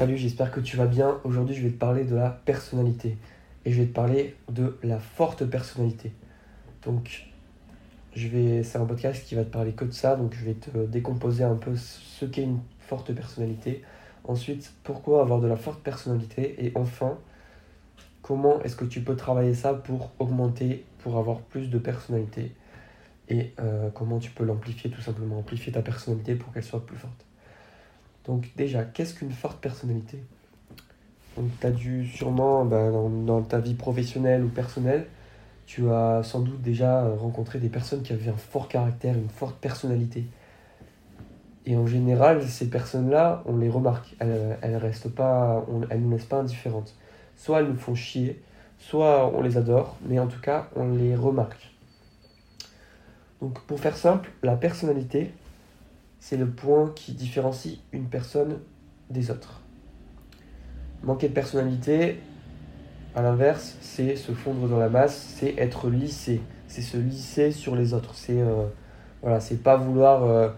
Salut, j'espère que tu vas bien. Aujourd'hui, je vais te parler de la personnalité. Et je vais te parler de la forte personnalité. Donc, je vais, c'est un podcast qui va te parler que de ça. Donc, je vais te décomposer un peu ce qu'est une forte personnalité. Ensuite, pourquoi avoir de la forte personnalité? Et enfin, comment est-ce que tu peux travailler ça pour augmenter, pour avoir plus de personnalité? Et euh, comment tu peux l'amplifier, tout simplement. Amplifier ta personnalité pour qu'elle soit plus forte. Donc déjà, qu'est-ce qu'une forte personnalité? Donc tu as dû sûrement, ben, dans, ta vie professionnelle ou personnelle, tu as sans doute déjà rencontré des personnes qui avaient un fort caractère, une forte personnalité. Et en général, ces personnes-là, on les remarque. Elles, elles restent pas, on, elles nous laissent pas indifférentes. Soit elles nous font chier, soit on les adore, mais en tout cas, on les remarque. Donc pour faire simple, la personnalité, c'est le point qui différencie une personne des autres. Manquer de personnalité, à l'inverse, c'est se fondre dans la masse, c'est être lissé, c'est se lisser sur les autres. C'est euh, voilà, c'est pas vouloir euh,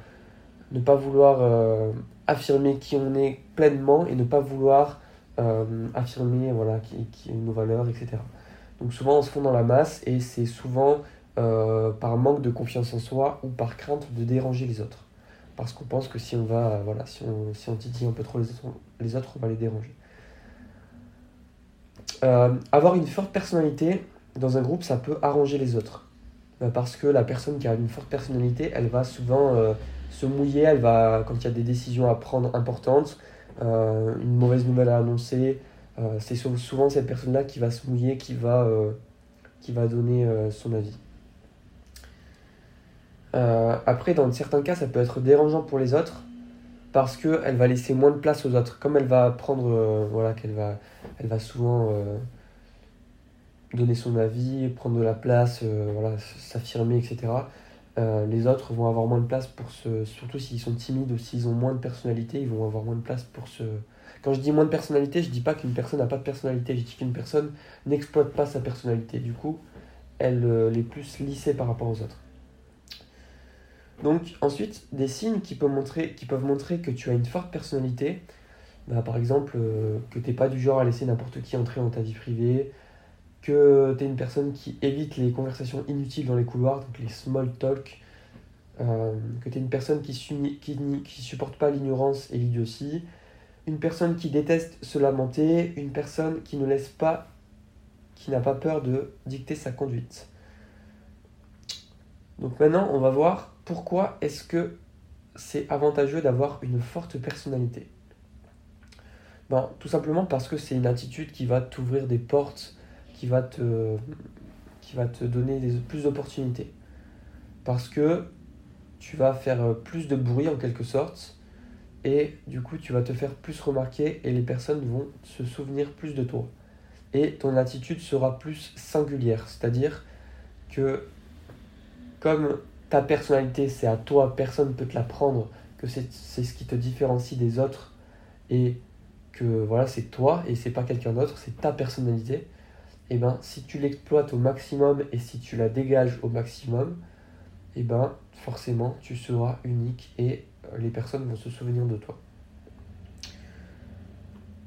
ne pas vouloir euh, affirmer qui on est pleinement et ne pas vouloir affirmer voilà qui, qui nos valeurs, etc. Donc souvent on se fond dans la masse et c'est souvent par manque de confiance en soi ou par crainte de déranger les autres parce qu'on pense que si on va, voilà, si on, si on titille un peu trop les autres, les autres, on va les déranger. Euh, avoir une forte personnalité dans un groupe, ça peut arranger les autres. Euh, parce que la personne qui a une forte personnalité, elle va souvent euh, se mouiller, elle va, quand il y a des décisions à prendre importantes, une mauvaise nouvelle à annoncer, c'est souvent cette personne-là qui va se mouiller, qui va, qui va donner son avis. Euh, après, dans certains cas, ça peut être dérangeant pour les autres parce qu'elle va laisser moins de place aux autres. Comme elle va prendre, euh, voilà, qu'elle va, elle va souvent euh, donner son avis, prendre de la place, voilà, s'affirmer, etc. les autres vont avoir moins de place pour se. Surtout s'ils sont timides ou s'ils ont moins de personnalité, ils vont avoir moins de place pour se. Quand je dis moins de personnalité, je dis pas qu'une personne n'a pas de personnalité, je dis qu'une personne n'exploite pas sa personnalité. Du coup, elle est plus lissée par rapport aux autres. Donc ensuite, des signes qui peuvent montrer, qui peuvent montrer que tu as une forte personnalité, bah, par exemple euh, que tu n'es pas du genre à laisser n'importe qui entrer dans ta vie privée, que tu es une personne qui évite les conversations inutiles dans les couloirs, donc les small talk, euh, que tu es une personne qui, qui, qui supporte pas l'ignorance et l'idiotie, une personne qui déteste se lamenter, une personne qui ne laisse pas, qui n'a pas peur de dicter sa conduite. Donc maintenant, on va voir pourquoi est-ce que c'est avantageux d'avoir une forte personnalité? Ben, Tout simplement parce que c'est une attitude qui va t'ouvrir des portes, qui va te, donner plus d'opportunités. Parce que tu vas faire plus de bruit en quelque sorte, et du coup tu vas te faire plus remarquer et les personnes vont se souvenir plus de toi. Et ton attitude sera plus singulière, c'est-à-dire que comme ta personnalité, c'est à toi, personne ne peut te la prendre, que c'est ce qui te différencie des autres et que voilà, c'est toi et c'est pas quelqu'un d'autre, c'est ta personnalité. Et eh ben si tu l'exploites au maximum et si tu la dégages au maximum, et eh ben forcément tu seras unique et euh, les personnes vont se souvenir de toi.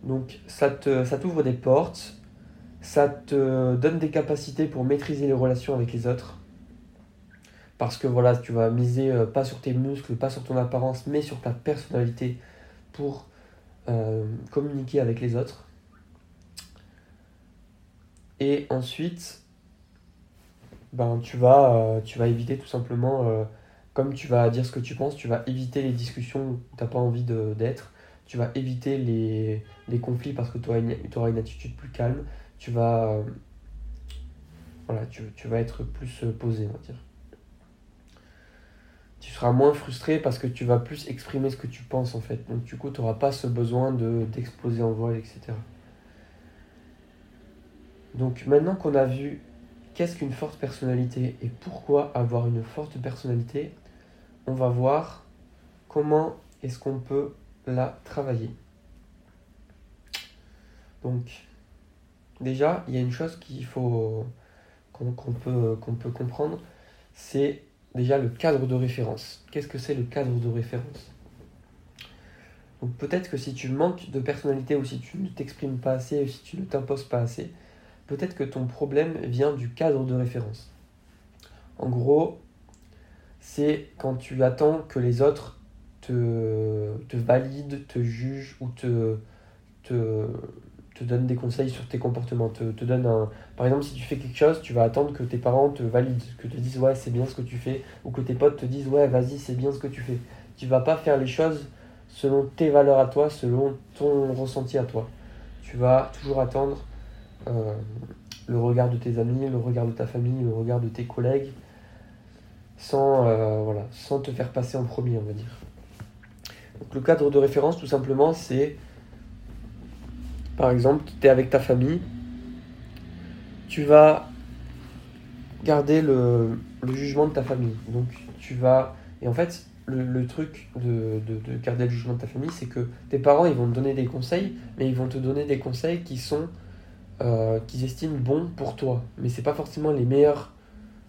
Donc ça te ça t'ouvre des portes, ça te donne des capacités pour maîtriser les relations avec les autres parce que voilà, tu vas miser euh, pas sur tes muscles, pas sur ton apparence, mais sur ta personnalité pour euh, communiquer avec les autres. Et ensuite, ben, tu, vas, euh, tu vas éviter tout simplement, comme tu vas dire ce que tu penses, tu vas éviter les discussions où tu n'as pas envie d'être. Tu vas éviter les, les, conflits parce que tu auras, auras une, attitude plus calme. Tu vas, voilà, tu, tu vas être plus posé, on va dire seras moins frustré parce que tu vas plus exprimer ce que tu penses en fait. Donc du coup, tu n'auras pas ce besoin de, d'exploser en voile, etc. Donc maintenant qu'on a vu qu'est-ce qu'une forte personnalité et pourquoi avoir une forte personnalité, on va voir comment est-ce qu'on peut la travailler. Donc déjà, il y a une chose qu'il faut qu'on, peut, qu'on peut comprendre, c'est déjà le cadre de référence. Qu'est-ce que c'est le cadre de référence? Donc peut-être que si tu manques de personnalité ou si tu ne t'exprimes pas assez ou si tu ne t'imposes pas assez, peut-être que ton problème vient du cadre de référence. En gros, c'est quand tu attends que les autres te, te valident, te jugent ou te, te, te donnent des conseils sur tes comportements. Te, te donne un... Par exemple, si tu fais quelque chose, tu vas attendre que tes parents te valident, que te disent ouais c'est bien ce que tu fais, ou que tes potes te disent ouais vas-y c'est bien ce que tu fais. Tu vas pas faire les choses selon tes valeurs à toi, selon ton ressenti à toi. Tu vas toujours attendre euh, le regard de tes amis, le regard de ta famille, le regard de tes collègues, sans, euh, voilà, sans te faire passer en premier, on va dire. Donc, le cadre de référence, tout simplement, c'est par exemple, tu es avec ta famille, tu vas garder le, jugement de ta famille. Donc, tu vas. Et en fait, le, truc de, de, de, garder le jugement de ta famille, c'est que tes parents, ils vont te donner des conseils, mais ils vont te donner des conseils qui sont. Euh, qu'ils estiment bons pour toi. Mais c'est pas forcément les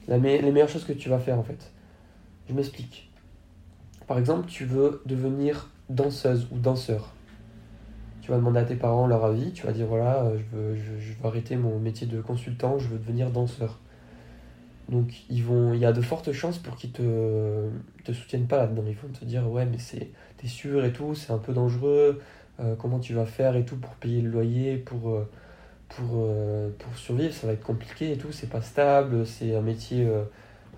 les meilleures choses que tu vas faire, en fait. Je m'explique. Par exemple, tu veux devenir danseuse ou danseur tu vas demander à tes parents leur avis, tu vas dire voilà, euh, je veux, je, veux arrêter mon métier de consultant, je veux devenir danseur. Donc ils vont, il y a de fortes chances pour qu'ils te, te soutiennent pas là-dedans. Ils vont te dire ouais mais c'est, t'es sûr et tout, c'est un peu dangereux, euh, comment tu vas faire et tout pour payer le loyer, pour, euh, pour, pour survivre, ça va être compliqué et tout, c'est pas stable, c'est un métier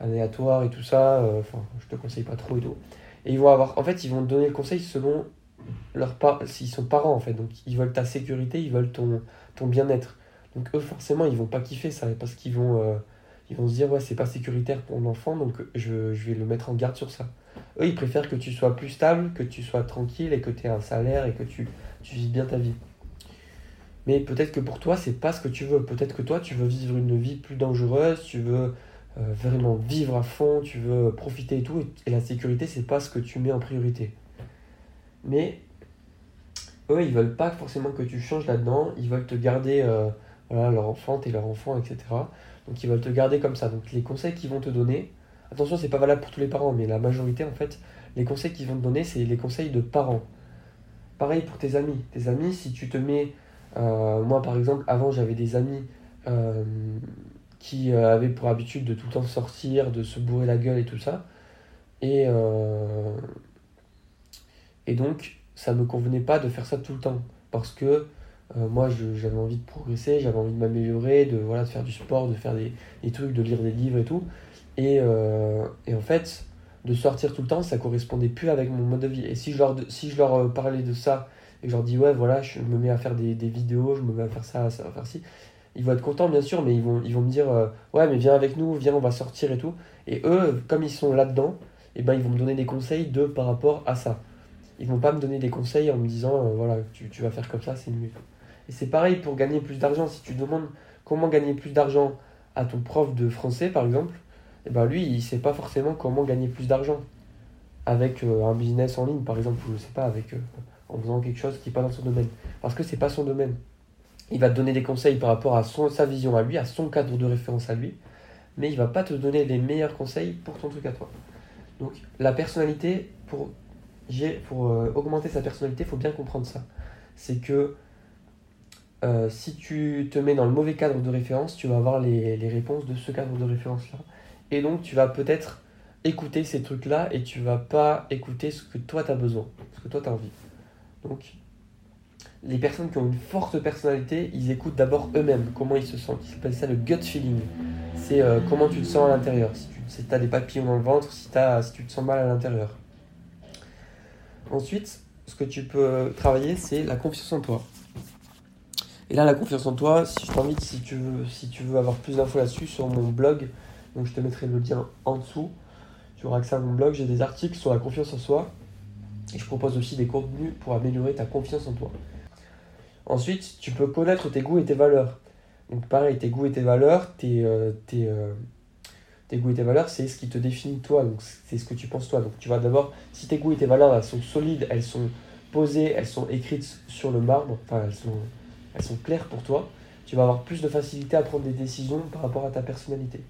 aléatoire et tout ça, enfin je te conseille pas trop et tout. Et ils vont avoir, en fait ils vont te donner le conseil selon leurs s'ils sont parents en fait, donc ils veulent ta sécurité, ils veulent ton, ton bien-être. Donc eux forcément ils vont pas kiffer ça parce qu'ils vont, euh, ils vont se dire ouais c'est pas sécuritaire pour l'enfant donc je, je, vais le mettre en garde sur ça. Eux ils préfèrent que tu sois plus stable, que tu sois tranquille et que tu aies un salaire et que tu, tu bien ta vie. Mais peut-être que pour toi c'est pas ce que tu veux. Peut-être que toi tu veux vivre une vie plus dangereuse, tu veux euh, vraiment vivre à fond, tu veux profiter et tout et, et la sécurité c'est pas ce que tu mets en priorité. Mais eux, ils veulent pas forcément que tu changes là-dedans, ils veulent te garder, euh, voilà, leur enfant, t'es leur enfant, etc. Donc ils veulent te garder comme ça. Donc les conseils qu'ils vont te donner, attention, c'est pas valable pour tous les parents, mais la majorité, en fait, les conseils qu'ils vont te donner, c'est les conseils de parents. Pareil pour tes amis. Tes amis, si tu te mets, euh, moi par exemple, avant j'avais des amis euh, qui avaient pour habitude de tout le temps sortir, de se bourrer la gueule et tout ça. Et, et donc, ça me convenait pas de faire ça tout le temps. Parce que euh, moi, j'avais envie de progresser, j'avais envie de m'améliorer, de, voilà, de faire du sport, de faire des, des, trucs, de lire des livres et tout. Et, euh, et, en fait, de sortir tout le temps, ça correspondait plus avec mon mode de vie. Et si je leur, si je leur euh, parlais de ça, et que je leur dis, ouais, voilà, je me mets à faire des, des vidéos, je me mets à faire ça, ça, à faire ci, ils vont être contents, bien sûr, mais ils vont, ils vont me dire, ouais, mais viens avec nous, viens, on va sortir et tout. Et eux, comme ils sont là-dedans, eh ben, ils vont me donner des conseils de par rapport à ça ils vont pas me donner des conseils en me disant euh, voilà tu, vas faire comme ça c'est mieux et c'est pareil pour gagner plus d'argent. Si tu demandes comment gagner plus d'argent à ton prof de français par exemple et eh ben lui il sait pas forcément comment gagner plus d'argent avec euh, un business en ligne par exemple ou je sais pas avec euh, en faisant quelque chose qui n'est pas dans son domaine. Parce que c'est pas son domaine. Il va te donner des conseils par rapport à sa vision à lui à son cadre de référence à lui mais il va pas te donner les meilleurs conseils pour ton truc à toi. Donc la personnalité pour pour euh, augmenter sa personnalité, il faut bien comprendre ça. C'est que euh, si tu te mets dans le mauvais cadre de référence, tu vas avoir les, les réponses de ce cadre de référence-là. Et donc, tu vas peut-être écouter ces trucs-là et tu vas pas écouter ce que toi tu as besoin, ce que toi tu as envie. Donc, les personnes qui ont une forte personnalité, ils écoutent d'abord eux-mêmes, comment ils se sentent. Ils appellent ça le gut feeling. C'est euh, comment tu te sens à l'intérieur. Si tu as des papillons dans le ventre, si tu te sens mal à l'intérieur. Ensuite, ce que tu peux travailler, c'est la confiance en toi. Et là, la confiance en toi, si je t'invite, si tu veux, si tu veux avoir plus d'infos là-dessus, sur mon blog, donc je te mettrai le lien en dessous. Tu auras accès à mon blog, j'ai des articles sur la confiance en soi. Et je propose aussi des contenus pour améliorer ta confiance en toi. Ensuite, tu peux connaître tes goûts et tes valeurs. Donc pareil, tes goûts et tes valeurs, tes, euh, tes, euh, tes goûts et tes valeurs, c'est ce qui te définit toi, donc c'est ce que tu penses toi. Donc tu vas d'abord, si tes goûts et tes valeurs elles sont solides, elles sont posées, elles sont écrites sur le marbre, enfin elles sont, elles sont claires pour toi, tu vas avoir plus de facilité à prendre des décisions par rapport à ta personnalité.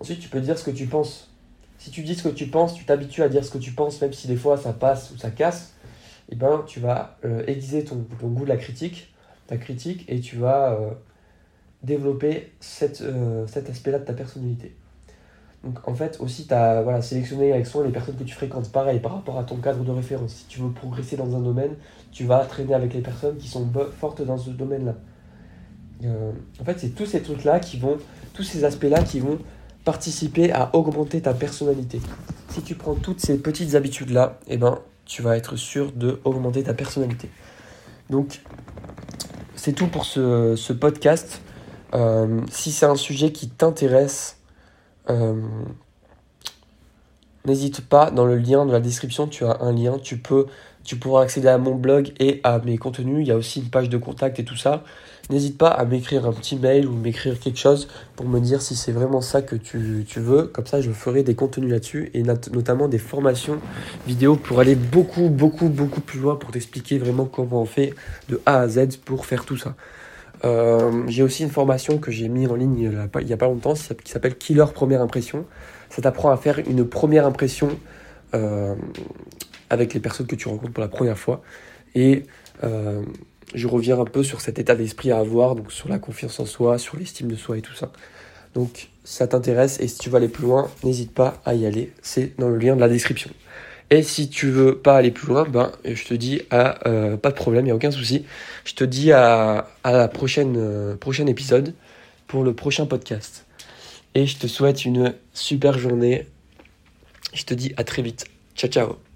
Ensuite, tu peux dire ce que tu penses. Si tu dis ce que tu penses, tu t'habitues à dire ce que tu penses, même si des fois ça passe ou ça casse, eh ben, tu vas euh, aiguiser ton, ton, goût de la critique, ta critique, et tu vas euh, développer cette, euh, cet aspect-là de ta personnalité. Donc en fait aussi tu as voilà, sélectionné avec soin les personnes que tu fréquentes. Pareil par rapport à ton cadre de référence. Si tu veux progresser dans un domaine, tu vas traîner avec les personnes qui sont fortes dans ce domaine-là. Euh, en fait c'est tous ces trucs-là qui vont, tous ces aspects-là qui vont participer à augmenter ta personnalité. Si tu prends toutes ces petites habitudes-là, eh ben, tu vas être sûr de augmenter ta personnalité. Donc c'est tout pour ce, ce podcast. Euh, si c'est un sujet qui t'intéresse, euh, n'hésite pas, dans le lien de la description, tu as un lien, tu peux, tu pourras accéder à mon blog et à mes contenus. Il y a aussi une page de contact et tout ça. N'hésite pas à m'écrire un petit mail ou m'écrire quelque chose pour me dire si c'est vraiment ça que tu, tu, veux. Comme ça, je ferai des contenus là-dessus et notamment des formations vidéo pour aller beaucoup, beaucoup, beaucoup plus loin pour t'expliquer vraiment comment on fait de A à Z pour faire tout ça. Euh, j'ai aussi une formation que j'ai mis en ligne il n'y a, pas longtemps qui s'appelle Killer Première Impression. Ça t'apprend à faire une première impression euh, avec les personnes que tu rencontres pour la première fois. Et euh, je reviens un peu sur cet état d'esprit à avoir, donc sur la confiance en soi, sur l'estime de soi et tout ça. Donc ça t'intéresse et si tu veux aller plus loin, n'hésite pas à y aller. C'est dans le lien de la description. Et si tu veux pas aller plus loin, ben, je te dis à, euh, pas de problème, il n'y a aucun souci. Je te dis à, à la prochaine, euh, prochain épisode pour le prochain podcast. Et je te souhaite une super journée. Je te dis à très vite. Ciao, ciao.